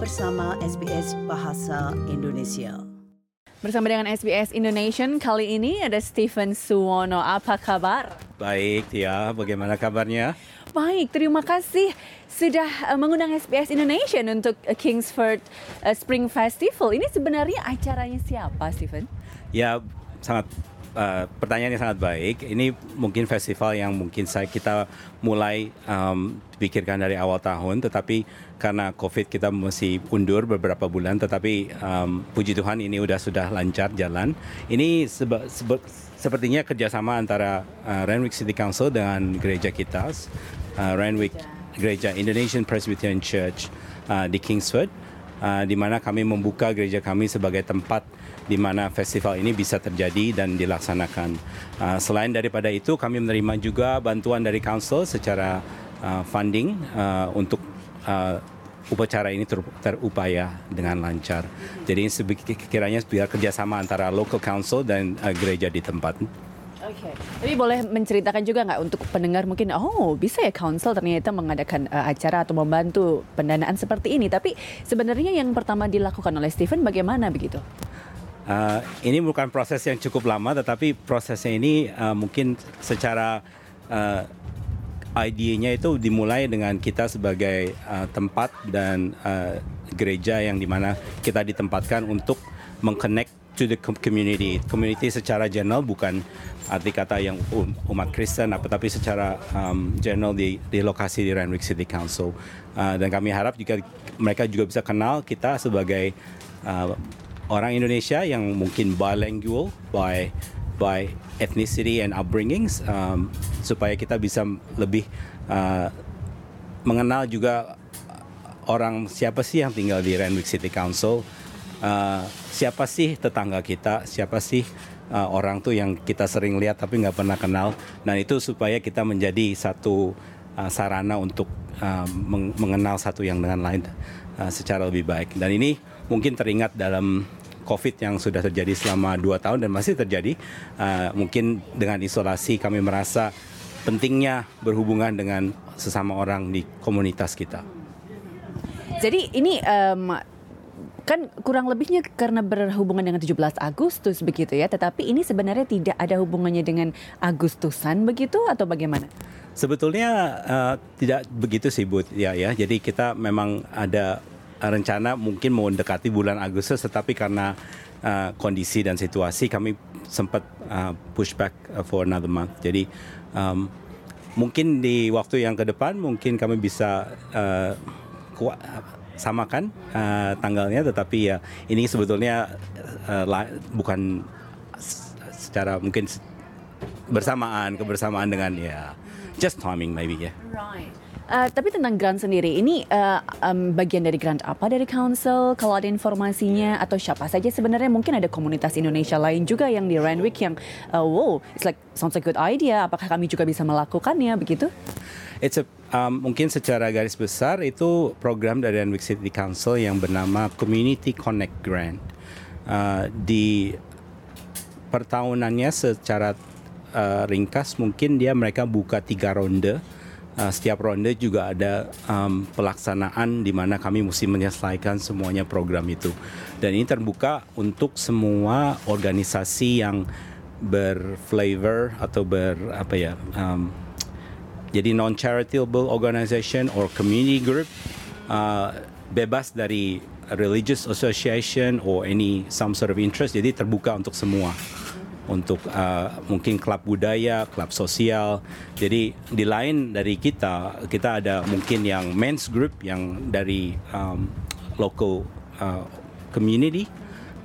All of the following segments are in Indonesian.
bersama SBS Bahasa Indonesia. Bersama dengan SBS Indonesia kali ini ada Stephen Suwono. Apa kabar? Baik, Tia. Bagaimana kabarnya? Baik, terima kasih sudah uh, mengundang SBS Indonesia untuk uh, Kingsford uh, Spring Festival. Ini sebenarnya acaranya siapa, Stephen? Ya, sangat uh, pertanyaan yang sangat baik. Ini mungkin festival yang mungkin saya kita mulai um, pikirkan dari awal tahun, tetapi karena COVID kita masih undur beberapa bulan, tetapi um, puji Tuhan ini sudah sudah lancar jalan. Ini seba, seba, sepertinya kerjasama antara uh, Renwick City Council dengan gereja kita, uh, Renwick Gereja Indonesian Presbyterian Church uh, di Kingsford, uh, di mana kami membuka gereja kami sebagai tempat di mana festival ini bisa terjadi dan dilaksanakan. Uh, selain daripada itu, kami menerima juga bantuan dari council secara uh, funding uh, untuk uh, upacara ini ter, terupaya dengan lancar. Jadi sekiranya biar kerjasama antara local council dan uh, gereja di tempat. Oke. Okay. Tapi boleh menceritakan juga nggak untuk pendengar mungkin, oh bisa ya council ternyata mengadakan uh, acara atau membantu pendanaan seperti ini. Tapi sebenarnya yang pertama dilakukan oleh Stephen bagaimana begitu? Uh, ini bukan proses yang cukup lama, tetapi prosesnya ini uh, mungkin secara uh, idenya itu dimulai dengan kita sebagai uh, tempat dan uh, gereja yang di mana kita ditempatkan untuk mengconnect to the community. Community secara general bukan arti kata yang um, umat Kristen, tetapi secara um, general di, di lokasi di Randwick City Council. Uh, dan kami harap juga mereka juga bisa kenal kita sebagai uh, orang Indonesia yang mungkin bilingual by by ethnicity and upbringings um, supaya kita bisa lebih uh, mengenal juga orang siapa sih yang tinggal di Randwick City Council uh, siapa sih tetangga kita siapa sih uh, orang tuh yang kita sering lihat tapi nggak pernah kenal. Dan itu supaya kita menjadi satu uh, sarana untuk uh, mengenal satu yang dengan lain uh, secara lebih baik. Dan ini mungkin teringat dalam COVID yang sudah terjadi selama dua tahun dan masih terjadi, uh, mungkin dengan isolasi kami merasa pentingnya berhubungan dengan sesama orang di komunitas kita. Jadi ini um, kan kurang lebihnya karena berhubungan dengan 17 Agustus begitu ya, tetapi ini sebenarnya tidak ada hubungannya dengan Agustusan begitu atau bagaimana? Sebetulnya uh, tidak begitu sih Bu ya ya. Jadi kita memang ada rencana mungkin mau mendekati bulan Agustus tetapi karena uh, kondisi dan situasi kami sempat uh, push back uh, for another month. Jadi um, mungkin di waktu yang ke depan mungkin kami bisa uh, samakan uh, tanggalnya tetapi ya ini sebetulnya uh, bukan secara mungkin bersamaan kebersamaan dengan ya just timing maybe ya. Yeah. Right. Uh, tapi tentang grant sendiri, ini uh, um, bagian dari grant apa dari council? Kalau ada informasinya atau siapa saja sebenarnya mungkin ada komunitas Indonesia lain juga yang di Randwick yang uh, wow, it's like sounds like good idea. Apakah kami juga bisa melakukannya begitu? It's a um, mungkin secara garis besar itu program dari Randwick City Council yang bernama Community Connect Grant. Uh, di pertahunannya secara uh, ringkas mungkin dia mereka buka tiga ronde uh, setiap ronde juga ada um, pelaksanaan di mana kami mesti menyelesaikan semuanya program itu. Dan ini terbuka untuk semua organisasi yang berflavor atau ber apa ya um, jadi non charitable organization or community group uh, bebas dari religious association or any some sort of interest jadi terbuka untuk semua untuk uh, mungkin klub budaya, klub sosial. Jadi di lain dari kita, kita ada mungkin yang men's group yang dari um, local uh, community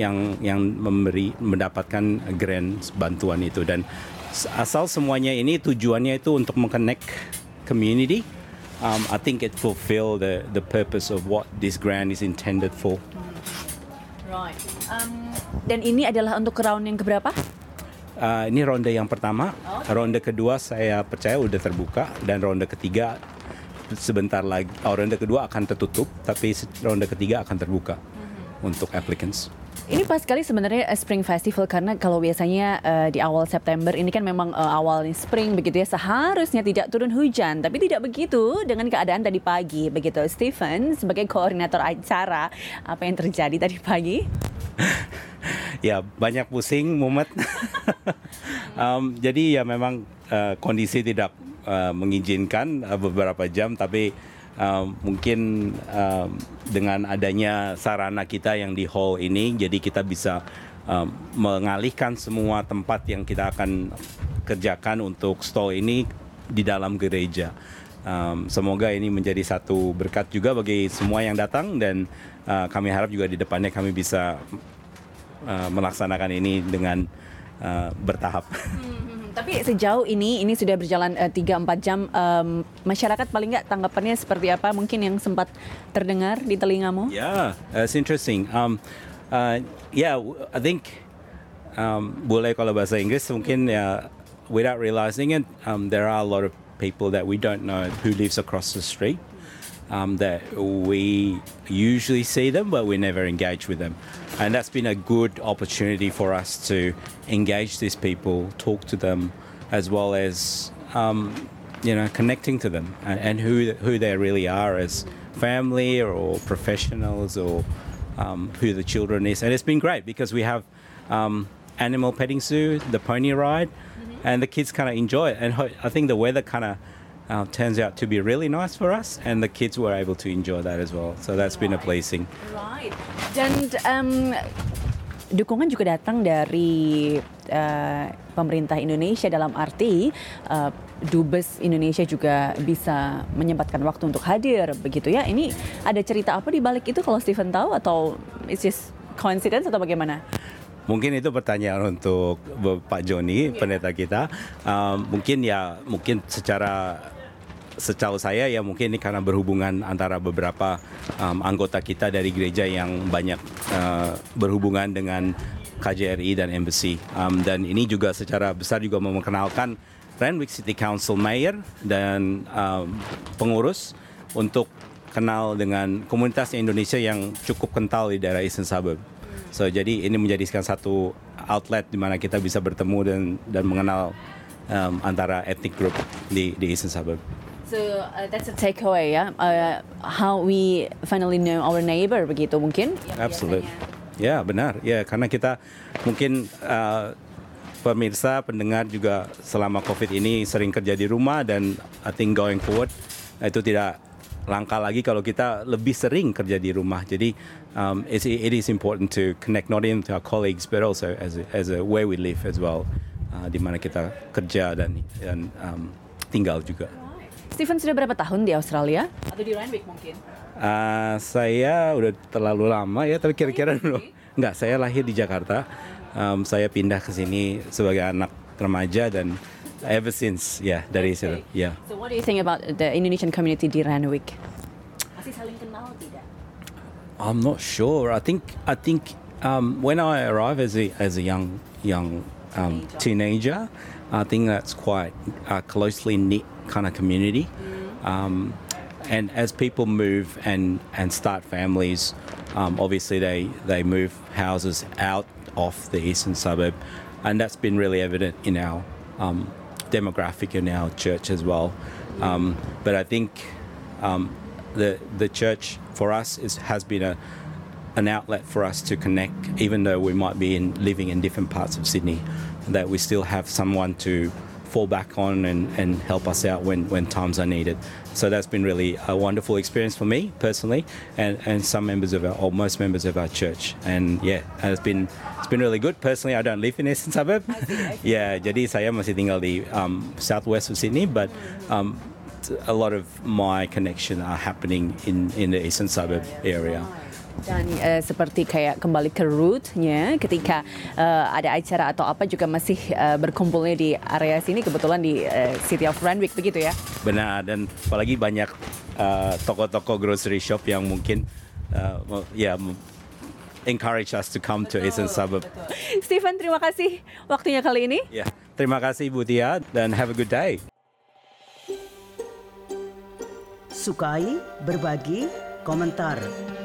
yang yang memberi mendapatkan grant bantuan itu dan asal semuanya ini tujuannya itu untuk mengconnect community. Um, I think it fulfill the the purpose of what this grant is intended for. Right. Um, dan ini adalah untuk round yang keberapa? Uh, ini ronde yang pertama. Ronde kedua saya percaya udah terbuka dan ronde ketiga sebentar lagi. Oh, ronde kedua akan tertutup, tapi ronde ketiga akan terbuka mm -hmm. untuk applicants. Ini pas sekali sebenarnya eh, Spring Festival karena kalau biasanya eh, di awal September ini kan memang eh, awal spring begitu ya seharusnya tidak turun hujan tapi tidak begitu dengan keadaan tadi pagi begitu Stephen sebagai koordinator acara apa yang terjadi tadi pagi? ya banyak pusing mumet. um, jadi ya memang uh, kondisi tidak uh, mengizinkan uh, beberapa jam tapi mungkin um, dengan adanya sarana kita yang di hall ini jadi kita bisa um, mengalihkan semua tempat yang kita akan kerjakan untuk stall ini di dalam gereja. Um, semoga ini menjadi satu berkat juga bagi semua yang datang dan uh, kami harap juga di depannya kami bisa uh, melaksanakan ini dengan uh, bertahap. Tapi sejauh ini ini sudah berjalan uh, 3-4 jam um, masyarakat paling nggak tanggapannya seperti apa mungkin yang sempat terdengar di telingamu? Yeah, it's interesting. Um, uh, yeah, I think um, boleh kalau bahasa Inggris mungkin ya without realizing it, um, there are a lot of people that we don't know who lives across the street. Um, that we usually see them, but we never engage with them. And that's been a good opportunity for us to engage these people, talk to them, as well as um, you know connecting to them and, and who who they really are as family or, professionals or um, who the children is. And it's been great because we have um, animal petting zoo, the pony ride, and the kids kind of enjoy it. And ho- I think the weather kind of uh, turns out to be really nice for us, and the kids were able to enjoy that as well. So that's been a blessing. Right. Dan um, dukungan juga datang dari uh, pemerintah Indonesia dalam arti uh, dubes Indonesia juga bisa menyempatkan waktu untuk hadir begitu ya. Ini ada cerita apa di balik itu kalau Steven tahu atau it's just coincidence atau bagaimana? Mungkin itu pertanyaan untuk Pak Joni, pendeta kita. Um, mungkin ya, mungkin secara setahu saya ya mungkin ini karena berhubungan antara beberapa um, anggota kita dari gereja yang banyak uh, berhubungan dengan KJRI dan Embassy. Um, dan ini juga secara besar juga memperkenalkan Randwick City Council Mayor dan um, pengurus untuk kenal dengan komunitas Indonesia yang cukup kental di daerah Eastern Suburb. So jadi ini menjadikan satu outlet di mana kita bisa bertemu dan dan mengenal um, antara ethnic group di di Eastern Suburb. So uh, that's a takeaway ya. Uh, how we finally know our neighbor begitu mungkin? yang Absolute. biasanya. Ya benar. Ya karena kita mungkin uh, pemirsa pendengar juga selama COVID ini sering kerja di rumah dan I think going forward itu tidak langka lagi kalau kita lebih sering kerja di rumah. Jadi um, it's, it is important to connect not only to our colleagues but also as a, as a where we live as well, uh, di mana kita kerja dan dan um, tinggal juga. Steven sudah berapa tahun di Australia? Atau di Randwick mungkin? Uh, saya udah terlalu lama ya, tapi kira-kira dulu. Enggak, saya lahir di Jakarta. Um, saya pindah ke sini sebagai anak remaja dan ever since ya dari situ. Ya. So what do you think about the Indonesian community di Randwick? Masih saling kenal tidak? I'm not sure. I think I think um, when I arrived as a as a young young um, teenager, I think that's quite a closely knit kind of community. Um, and as people move and and start families, um, obviously they they move houses out of the eastern suburb, and that's been really evident in our um, demographic in our church as well. Um, but I think um, the the church for us is has been a an outlet for us to connect, even though we might be in living in different parts of Sydney, that we still have someone to fall back on and, and help us out when, when times are needed. So that's been really a wonderful experience for me personally, and, and some members of our, or most members of our church. And yeah, it's been it's been really good. Personally, I don't live in Eastern Suburb. yeah, jadi saya masih tinggal di um, southwest of Sydney, but um, a lot of my connection are happening in in the Eastern Suburb area. Dan eh, seperti kayak kembali ke rootnya ketika eh, ada acara atau apa juga masih eh, berkumpulnya di area sini kebetulan di eh, City of Randwick begitu ya. Benar dan apalagi banyak uh, toko-toko grocery shop yang mungkin uh, ya encourage us to come to Eastern Suburb. Steven terima kasih waktunya kali ini. Ya, terima kasih Bu Tia dan have a good day. Sukai, berbagi, komentar.